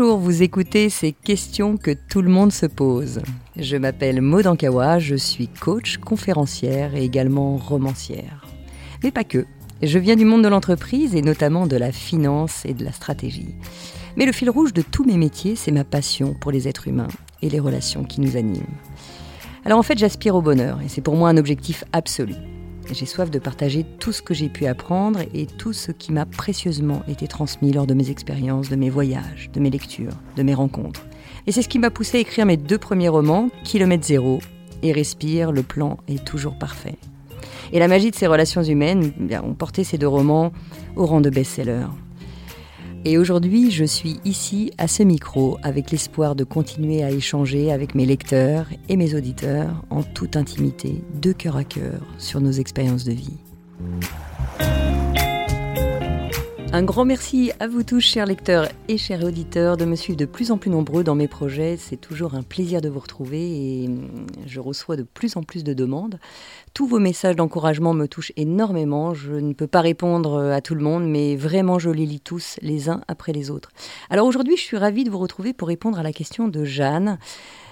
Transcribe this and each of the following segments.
Vous écoutez ces questions que tout le monde se pose. Je m'appelle Maud Ankawa, je suis coach, conférencière et également romancière. Mais pas que. Je viens du monde de l'entreprise et notamment de la finance et de la stratégie. Mais le fil rouge de tous mes métiers, c'est ma passion pour les êtres humains et les relations qui nous animent. Alors en fait, j'aspire au bonheur et c'est pour moi un objectif absolu. J'ai soif de partager tout ce que j'ai pu apprendre et tout ce qui m'a précieusement été transmis lors de mes expériences, de mes voyages, de mes lectures, de mes rencontres. Et c'est ce qui m'a poussé à écrire mes deux premiers romans, Kilomètre Zéro et Respire, le plan est toujours parfait. Et la magie de ces relations humaines eh ont porté ces deux romans au rang de best-seller. Et aujourd'hui, je suis ici à ce micro avec l'espoir de continuer à échanger avec mes lecteurs et mes auditeurs en toute intimité, de cœur à cœur, sur nos expériences de vie. Un grand merci à vous tous, chers lecteurs et chers auditeurs, de me suivre de plus en plus nombreux dans mes projets. C'est toujours un plaisir de vous retrouver et hum, je reçois de plus en plus de demandes. Tous vos messages d'encouragement me touchent énormément. Je ne peux pas répondre euh, à tout le monde, mais vraiment, je les lis tous les uns après les autres. Alors aujourd'hui, je suis ravie de vous retrouver pour répondre à la question de Jeanne.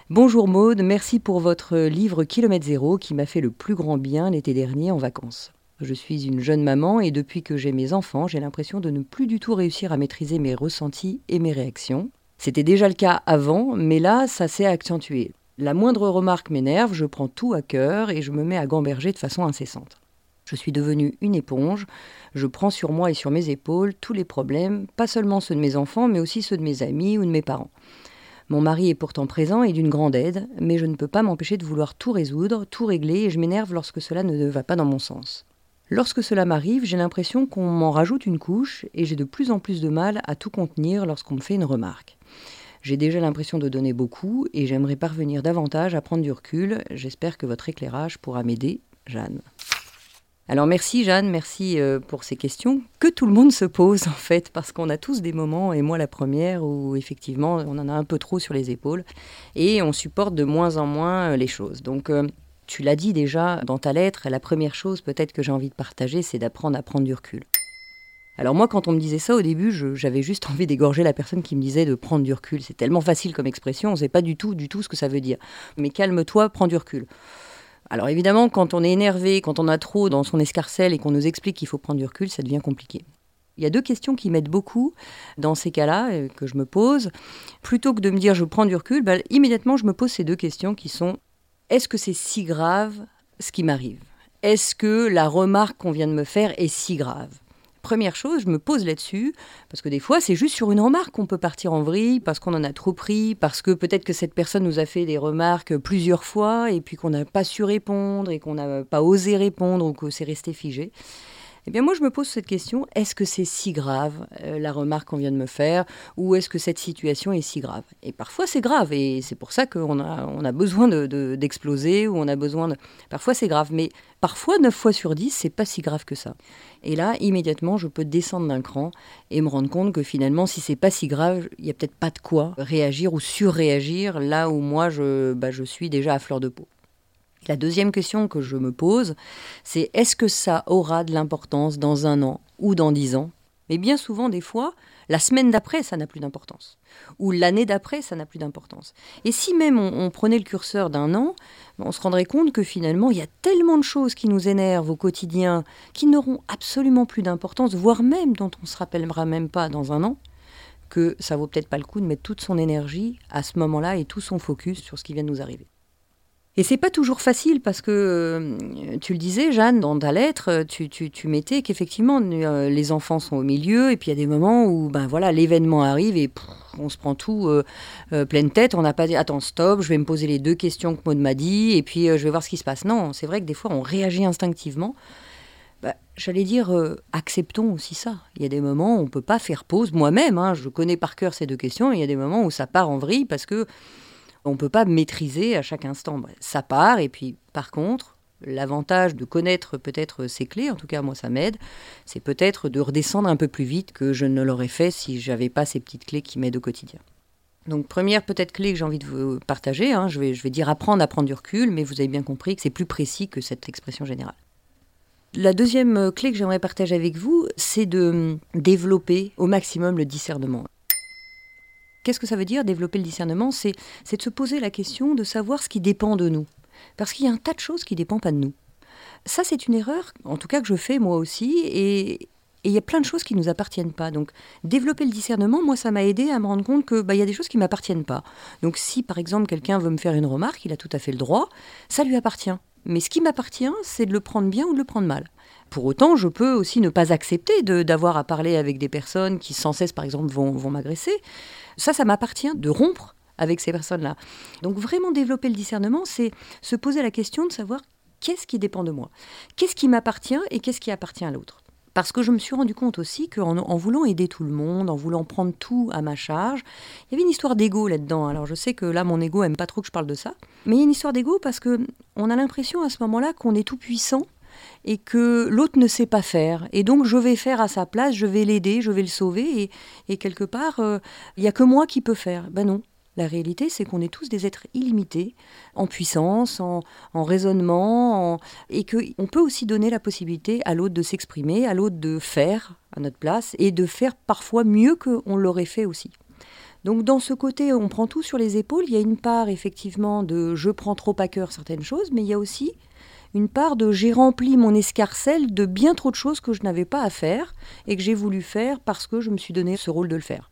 Bonjour Maude, merci pour votre livre Kilomètre Zéro qui m'a fait le plus grand bien l'été dernier en vacances. Je suis une jeune maman et depuis que j'ai mes enfants, j'ai l'impression de ne plus du tout réussir à maîtriser mes ressentis et mes réactions. C'était déjà le cas avant, mais là, ça s'est accentué. La moindre remarque m'énerve, je prends tout à cœur et je me mets à gamberger de façon incessante. Je suis devenue une éponge, je prends sur moi et sur mes épaules tous les problèmes, pas seulement ceux de mes enfants, mais aussi ceux de mes amis ou de mes parents. Mon mari est pourtant présent et d'une grande aide, mais je ne peux pas m'empêcher de vouloir tout résoudre, tout régler, et je m'énerve lorsque cela ne va pas dans mon sens. Lorsque cela m'arrive, j'ai l'impression qu'on m'en rajoute une couche et j'ai de plus en plus de mal à tout contenir lorsqu'on me fait une remarque. J'ai déjà l'impression de donner beaucoup et j'aimerais parvenir davantage à prendre du recul. J'espère que votre éclairage pourra m'aider, Jeanne. Alors merci Jeanne, merci euh, pour ces questions que tout le monde se pose en fait, parce qu'on a tous des moments, et moi la première, où effectivement on en a un peu trop sur les épaules, et on supporte de moins en moins euh, les choses. Donc euh, tu l'as dit déjà dans ta lettre, la première chose peut-être que j'ai envie de partager, c'est d'apprendre à prendre du recul. Alors moi, quand on me disait ça au début, j'avais juste envie d'égorger la personne qui me disait de prendre du recul. C'est tellement facile comme expression, on ne sait pas du tout, du tout ce que ça veut dire. Mais calme-toi, prends du recul. Alors évidemment, quand on est énervé, quand on a trop dans son escarcelle et qu'on nous explique qu'il faut prendre du recul, ça devient compliqué. Il y a deux questions qui m'aident beaucoup dans ces cas-là, euh, que je me pose. Plutôt que de me dire je prends du recul, bah, immédiatement je me pose ces deux questions qui sont est-ce que c'est si grave ce qui m'arrive? Est-ce que la remarque qu'on vient de me faire est si grave? Première chose, je me pose là-dessus, parce que des fois, c'est juste sur une remarque qu'on peut partir en vrille, parce qu'on en a trop pris, parce que peut-être que cette personne nous a fait des remarques plusieurs fois, et puis qu'on n'a pas su répondre, et qu'on n'a pas osé répondre, ou que c'est resté figé. Eh bien moi je me pose cette question, est-ce que c'est si grave euh, la remarque qu'on vient de me faire ou est-ce que cette situation est si grave? Et parfois c'est grave et c'est pour ça qu'on a, a besoin d'exploser de, ou on a besoin de... Parfois c'est grave, mais parfois 9 fois sur 10 c'est pas si grave que ça. Et là immédiatement je peux descendre d'un cran et me rendre compte que finalement si c'est pas si grave, il y a peut-être pas de quoi réagir ou surréagir là où moi je, bah, je suis déjà à fleur de peau. La deuxième question que je me pose, c'est est-ce que ça aura de l'importance dans un an ou dans dix ans? Mais bien souvent, des fois, la semaine d'après, ça n'a plus d'importance. Ou l'année d'après, ça n'a plus d'importance. Et si même on, prenait le curseur d'un an, on se rendrait compte que finalement, il y a tellement de choses qui nous énervent au quotidien, qui n'auront absolument plus d'importance, voire même dont on ne se rappellera même pas dans un an, que ça vaut peut-être pas le coup de mettre toute son énergie à ce moment-là et tout son focus sur ce qui vient de nous arriver. Et c'est pas toujours facile parce que euh, tu le disais, Jeanne, dans ta lettre, tu, tu, mettais qu'effectivement euh, les enfants sont au milieu et puis il y a des moments où ben voilà l'événement arrive et on se prend tout euh, pleine tête. On n'a pas dit attends stop, je vais me poser les deux questions que Maud m'a dit et puis je vais voir ce qui se passe. Non, c'est vrai que des fois on réagit instinctivement. Bah, j'allais dire, acceptons aussi ça. Il y a des moments où on ne peut pas faire pause. Moi-même, hein, je connais par cœur ces deux questions. il y a des moments où ça part en vrille parce que on ne peut pas maîtriser à chaque instant. Ça part, et puis par contre, l'avantage de connaître peut-être ces clés, en tout cas moi ça m'aide, c'est peut-être de redescendre un peu plus vite que je ne l'aurais fait si j'avais pas ces petites clés qui m'aident au quotidien. Donc première peut-être clé que j'ai envie de vous partager, hein, je, vais, je vais dire apprendre à prendre du recul, mais vous avez bien compris que c'est plus précis que cette expression générale. La deuxième clé que j'aimerais partager avec vous, c'est de développer au maximum le discernement. Qu'est-ce que ça veut dire développer le discernement? C'est de se poser la question de savoir ce qui dépend de nous. Parce qu'il y a un tas de choses qui ne dépendent pas de nous. Ça, c'est une erreur, en tout cas que je fais moi aussi, et, il y a plein de choses qui ne nous appartiennent pas. Donc, développer le discernement, moi, ça m'a aidé à me rendre compte que bah, y a des choses qui ne m'appartiennent pas. Donc, si par exemple quelqu'un veut me faire une remarque, il a tout à fait le droit, ça lui appartient. Mais ce qui m'appartient, c'est de le prendre bien ou de le prendre mal. Pour autant, je peux aussi ne pas accepter d'avoir à parler avec des personnes qui sans cesse, par exemple, vont, vont m'agresser. Ça, ça m'appartient de rompre avec ces personnes-là. Donc vraiment développer le discernement, c'est se poser la question de savoir qu'est-ce qui dépend de moi, qu'est-ce qui m'appartient et qu'est-ce qui appartient à l'autre. Parce que je me suis rendu compte aussi qu'en en voulant aider tout le monde, en voulant prendre tout à ma charge, il y avait une histoire d'ego là-dedans. Alors je sais que là, mon ego aime pas trop que je parle de ça, mais il y a une histoire d'ego parce que on a l'impression à ce moment-là qu'on est tout puissant et que l'autre ne sait pas faire. Et donc je vais faire à sa place, je vais l'aider, je vais le sauver, et, quelque part, euh, il n'y a que moi qui peux faire. Ben non, la réalité, c'est qu'on est tous des êtres illimités, en puissance, en, raisonnement, et qu'on peut aussi donner la possibilité à l'autre de s'exprimer, à l'autre de faire à notre place, et de faire parfois mieux qu'on l'aurait fait aussi. Donc dans ce côté, on prend tout sur les épaules. Il y a une part effectivement de je prends trop à cœur certaines choses, mais il y a aussi une part de j'ai rempli mon escarcelle de bien trop de choses que je n'avais pas à faire et que j'ai voulu faire parce que je me suis donné ce rôle de le faire.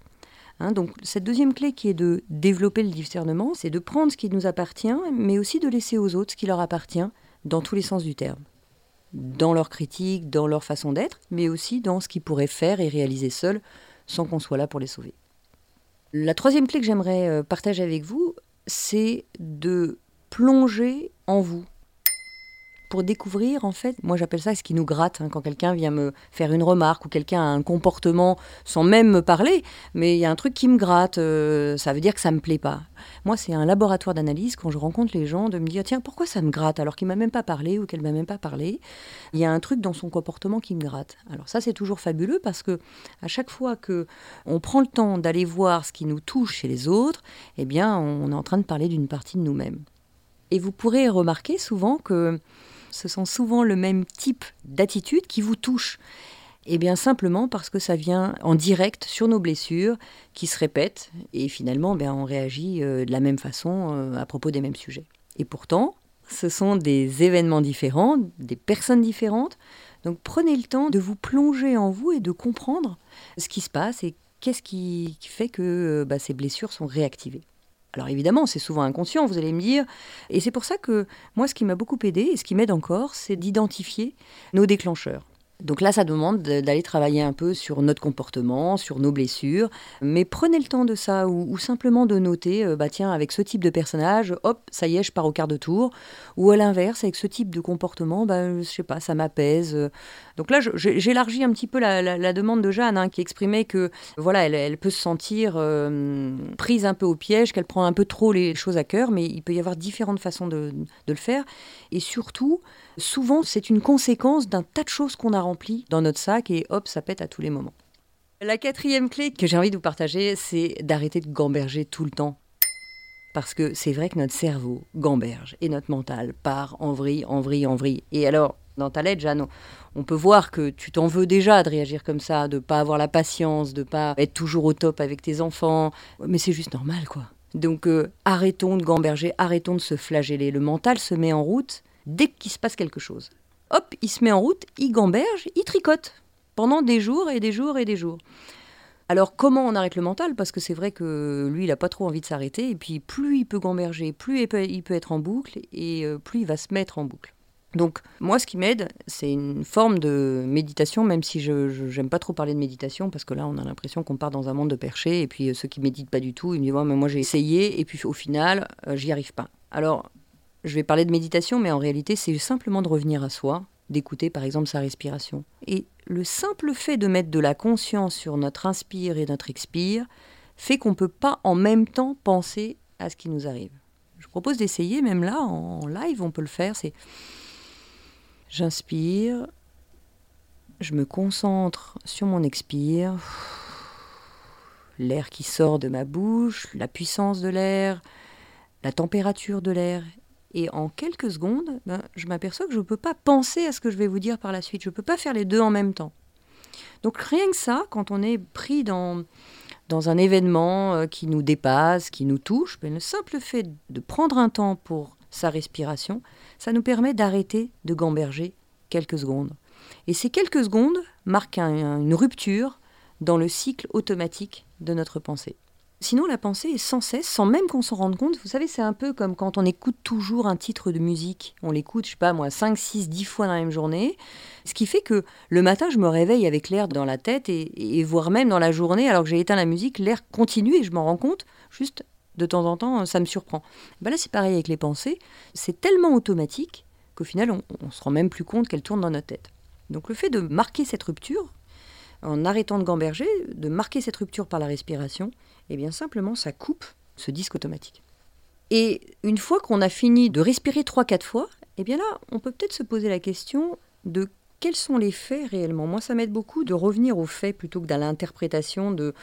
Hein, donc cette deuxième clé qui est de développer le discernement, c'est de prendre ce qui nous appartient, mais aussi de laisser aux autres ce qui leur appartient dans tous les sens du terme. Dans leur critique, dans leur façon d'être, mais aussi dans ce qu'ils pourraient faire et réaliser seuls sans qu'on soit là pour les sauver. La troisième clé que j'aimerais euh, partager avec vous, c'est de plonger en vous, pour découvrir, en fait, moi j'appelle ça ce qui nous gratte, hein, quand quelqu'un vient me faire une remarque ou quelqu'un a un comportement sans même me parler, mais il y a un truc qui me gratte, euh, ça veut dire que ça me plaît pas. Moi, c'est un laboratoire d'analyse quand je rencontre les gens de me dire tiens, pourquoi ça me gratte alors qu'il m'a même pas parlé ou qu'elle m'a même pas parlé? Il y a un truc dans son comportement qui me gratte. Alors ça, c'est toujours fabuleux parce que à chaque fois que on prend le temps d'aller voir ce qui nous touche chez les autres, eh bien, on est en train de parler d'une partie de nous-mêmes. Et vous pourrez remarquer souvent que ce sont souvent le même type d'attitude qui vous touche. Eh bien simplement parce que ça vient en direct sur nos blessures qui se répètent et finalement ben, on réagit euh, de la même façon euh, à propos des mêmes sujets. Et pourtant, ce sont des événements différents, des personnes différentes. Donc prenez le temps de vous plonger en vous et de comprendre ce qui se passe et qu'est-ce qui fait que euh, bah, ces blessures sont réactivées. Alors évidemment, c'est souvent inconscient, vous allez me dire. Et c'est pour ça que moi, ce qui m'a beaucoup aidé et ce qui m'aide encore, c'est d'identifier nos déclencheurs. Donc là, ça demande d'aller travailler un peu sur notre comportement, sur nos blessures. Mais prenez le temps de ça ou, simplement de noter, euh, bah tiens, avec ce type de personnage, hop, ça y est, je pars au quart de tour. Ou à l'inverse, avec ce type de comportement, bah, je sais pas, ça m'apaise. Donc là, j'élargis un petit peu la, demande de Jeanne, hein, qui exprimait que voilà, elle, peut se sentir euh, prise un peu au piège, qu'elle prend un peu trop les choses à cœur, mais il peut y avoir différentes façons de, de le faire. Et surtout, souvent, c'est une conséquence d'un tas de choses qu'on a dans notre sac et hop, ça pète à tous les moments. La quatrième clé que j'ai envie de vous partager, c'est d'arrêter de gamberger tout le temps. Parce que c'est vrai que notre cerveau gamberge et notre mental part en vrille, en vrille, en vrille. Et alors, dans ta lettre, Jeanne, on peut voir que tu t'en veux déjà de réagir comme ça, de pas avoir la patience, de pas être toujours au top avec tes enfants. Mais c'est juste normal, quoi. Donc euh, arrêtons de gamberger, arrêtons de se flageller. Le mental se met en route dès qu'il se passe quelque chose. Hop, il se met en route, il gamberge, il tricote pendant des jours et des jours et des jours. Alors comment on arrête le mental? Parce que c'est vrai que lui, il n'a pas trop envie de s'arrêter. Et puis plus il peut gamberger, plus il peut, être en boucle et euh, plus il va se mettre en boucle. Donc moi, ce qui m'aide, c'est une forme de méditation, même si je n'aime pas trop parler de méditation, parce que là, on a l'impression qu'on part dans un monde de perchés, et puis euh, ceux qui méditent pas du tout, ils me disent mais moi j'ai essayé, et puis au final, euh, j'y arrive pas. Alors je vais parler de méditation, mais en réalité, c'est simplement de revenir à soi, d'écouter par exemple sa respiration. Et le simple fait de mettre de la conscience sur notre inspire et notre expire fait qu'on ne peut pas en même temps penser à ce qui nous arrive. Je propose d'essayer, même là, en live, on peut le faire. C'est j'inspire, je me concentre sur mon expire, l'air qui sort de ma bouche, la puissance de l'air, la température de l'air, et en quelques secondes, ben, je m'aperçois que je ne peux pas penser à ce que je vais vous dire par la suite. Je ne peux pas faire les deux en même temps. Donc rien que ça, quand on est pris dans, dans un événement euh, qui nous dépasse, qui nous touche, ben, le simple fait de prendre un temps pour sa respiration, ça nous permet d'arrêter de gamberger quelques secondes. Et ces quelques secondes marquent une rupture dans le cycle automatique de notre pensée. Sinon, la pensée est sans cesse, sans même qu'on s'en rende compte. Vous savez, c'est un peu comme quand on écoute toujours un titre de musique. On l'écoute, je sais pas moi, 5, 6, 10 fois dans la même journée. Ce qui fait que le matin, je me réveille avec l'air dans la tête et, voire même dans la journée, alors que j'ai éteint la musique, l'air continue et je m'en rends compte juste de temps en temps, ça me surprend. Ben là, c'est pareil avec les pensées. C'est tellement automatique qu'au final, on ne se rend même plus compte qu'elles tournent dans notre tête. Donc le fait de marquer cette rupture, en arrêtant de gamberger, de marquer cette rupture par la respiration, eh bien simplement ça coupe ce disque automatique. Et une fois qu'on a fini de respirer 3-4 fois, eh bien là, on peut peut-être se poser la question de quels sont les faits réellement. Moi, ça m'aide beaucoup de revenir aux faits plutôt que dans l'interprétation de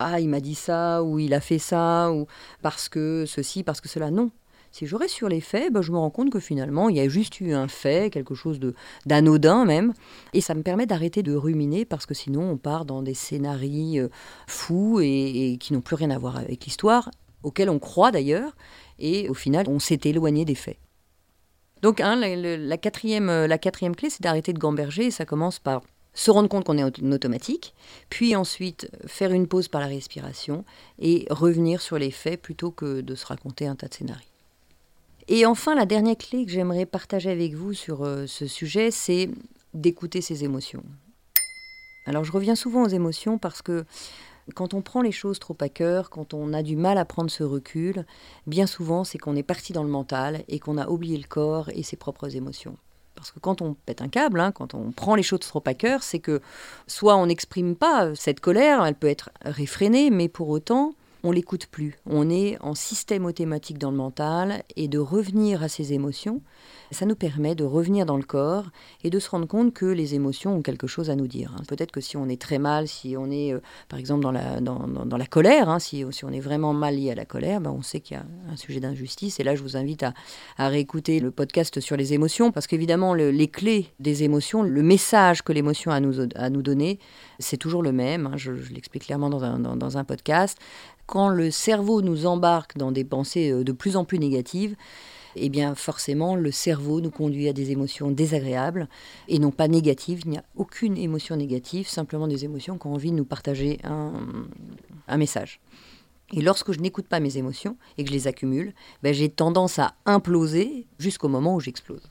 ah, il m'a dit ça, ou il a fait ça, ou parce que ceci, parce que cela. Non, si je reste sur les faits, ben, je me rends compte que finalement, il y a juste eu un fait, quelque chose d'anodin même, et ça me permet d'arrêter de ruminer parce que sinon on part dans des scénarios euh, fous et, qui n'ont plus rien à voir avec l'histoire, auxquels on croit d'ailleurs, et au final, on s'est éloigné des faits. Donc, hein, la, quatrième, euh, la quatrième clé, c'est d'arrêter de gamberger, ça commence par se rendre compte qu'on est en automatique, puis ensuite faire une pause par la respiration et revenir sur les faits plutôt que de se raconter un tas de scénarios. Et enfin, la dernière clé que j'aimerais partager avec vous sur euh, ce sujet, c'est d'écouter ses émotions. Alors je reviens souvent aux émotions parce que quand on prend les choses trop à cœur, quand on a du mal à prendre ce recul, bien souvent c'est qu'on est parti dans le mental et qu'on a oublié le corps et ses propres émotions. Parce que quand on pète un câble, hein, quand on prend les choses trop à cœur, c'est que soit on n'exprime pas cette colère, elle peut être réfrénée, mais pour autant, on l'écoute plus. On est en système automatique dans le mental et de revenir à ses émotions, ça nous permet de revenir dans le corps et de se rendre compte que les émotions ont quelque chose à nous dire. Hein. Peut-être que si on est très mal, si on est euh, par exemple dans la, dans, la colère, hein, si, si, on est vraiment mal lié à la colère, ben on sait qu'il y a un sujet d'injustice. Et là, je vous invite à, réécouter le podcast sur les émotions parce qu'évidemment, les clés des émotions, le message que l'émotion a à nous, à nous donner, c'est toujours le même. Hein. je, l'explique clairement dans dans un podcast quand le cerveau nous embarque dans des pensées euh, de plus en plus négatives, eh forcément le cerveau nous conduit à des émotions désagréables et non pas négatives. Il n'y a aucune émotion négative, simplement des émotions qui ont envie de nous partager un, message. Et lorsque je n'écoute pas mes émotions et que je les accumule, ben, j'ai tendance à imploser jusqu'au moment où j'explose.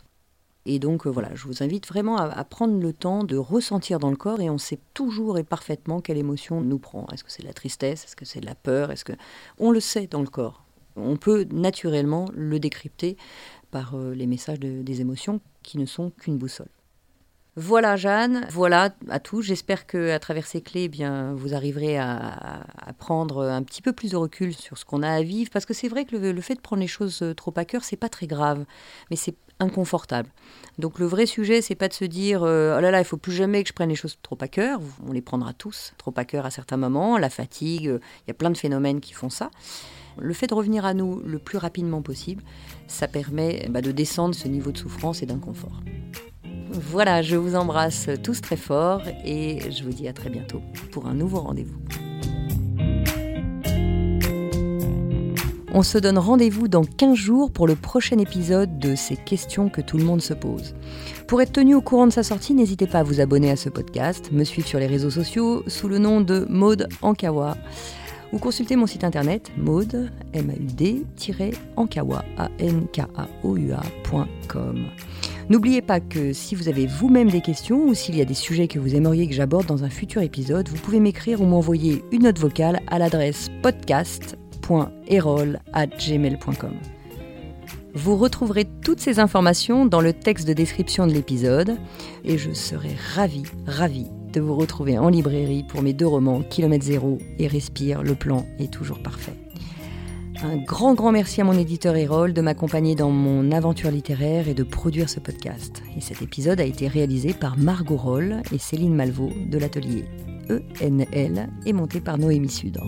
Et donc euh, voilà, je vous invite vraiment à, prendre le temps de ressentir dans le corps et on sait toujours et parfaitement quelle émotion nous prend. Est-ce que c'est de la tristesse Est-ce que c'est de la peur Est-ce que on le sait dans le corps On peut naturellement le décrypter par euh, les messages des émotions qui ne sont qu'une boussole. Voilà Jeanne, voilà à tout. J'espère que à travers ces clés, eh bien, vous arriverez à, prendre un petit peu plus de recul sur ce qu'on a à vivre, parce que c'est vrai que le, fait de prendre les choses euh, trop à cœur, c'est pas très grave, mais c'est inconfortable. Donc le vrai sujet, c'est pas de se dire euh, oh là là, il faut plus jamais que je prenne les choses trop à cœur. On les prendra tous trop à cœur à certains moments, la fatigue, il y a plein de phénomènes qui font ça. Le fait de revenir à nous le plus rapidement possible, ça permet bah, de descendre ce niveau de souffrance et d'inconfort. Voilà, je vous embrasse tous très fort et je vous dis à très bientôt pour un nouveau rendez-vous. On se donne rendez-vous dans 15 jours pour le prochain épisode de ces questions que tout le monde se pose. Pour être tenu au courant de sa sortie, n'hésitez pas à vous abonner à ce podcast, me suivre sur les réseaux sociaux sous le nom de Maude Ankawa ou consulter mon site internet maude, m a u d ankawa a n k a o u N'oubliez pas que si vous avez vous-même des questions ou s'il y a des sujets que vous aimeriez que j'aborde dans un futur épisode, vous pouvez m'écrire ou m'envoyer une note vocale à l'adresse podcast.erol@gmail.com. Vous retrouverez toutes ces informations dans le texte de description de l'épisode et je serai ravie, ravie de vous retrouver en librairie pour mes deux romans Kilomètre Zéro et Respire, le plan est toujours parfait. Un grand, grand merci à mon éditeur Erol de m'accompagner dans mon aventure littéraire et de produire ce podcast. Et cet épisode a été réalisé par Margot Roll et Céline Malvaux de l'atelier ENL et monté par Noémie Sudre.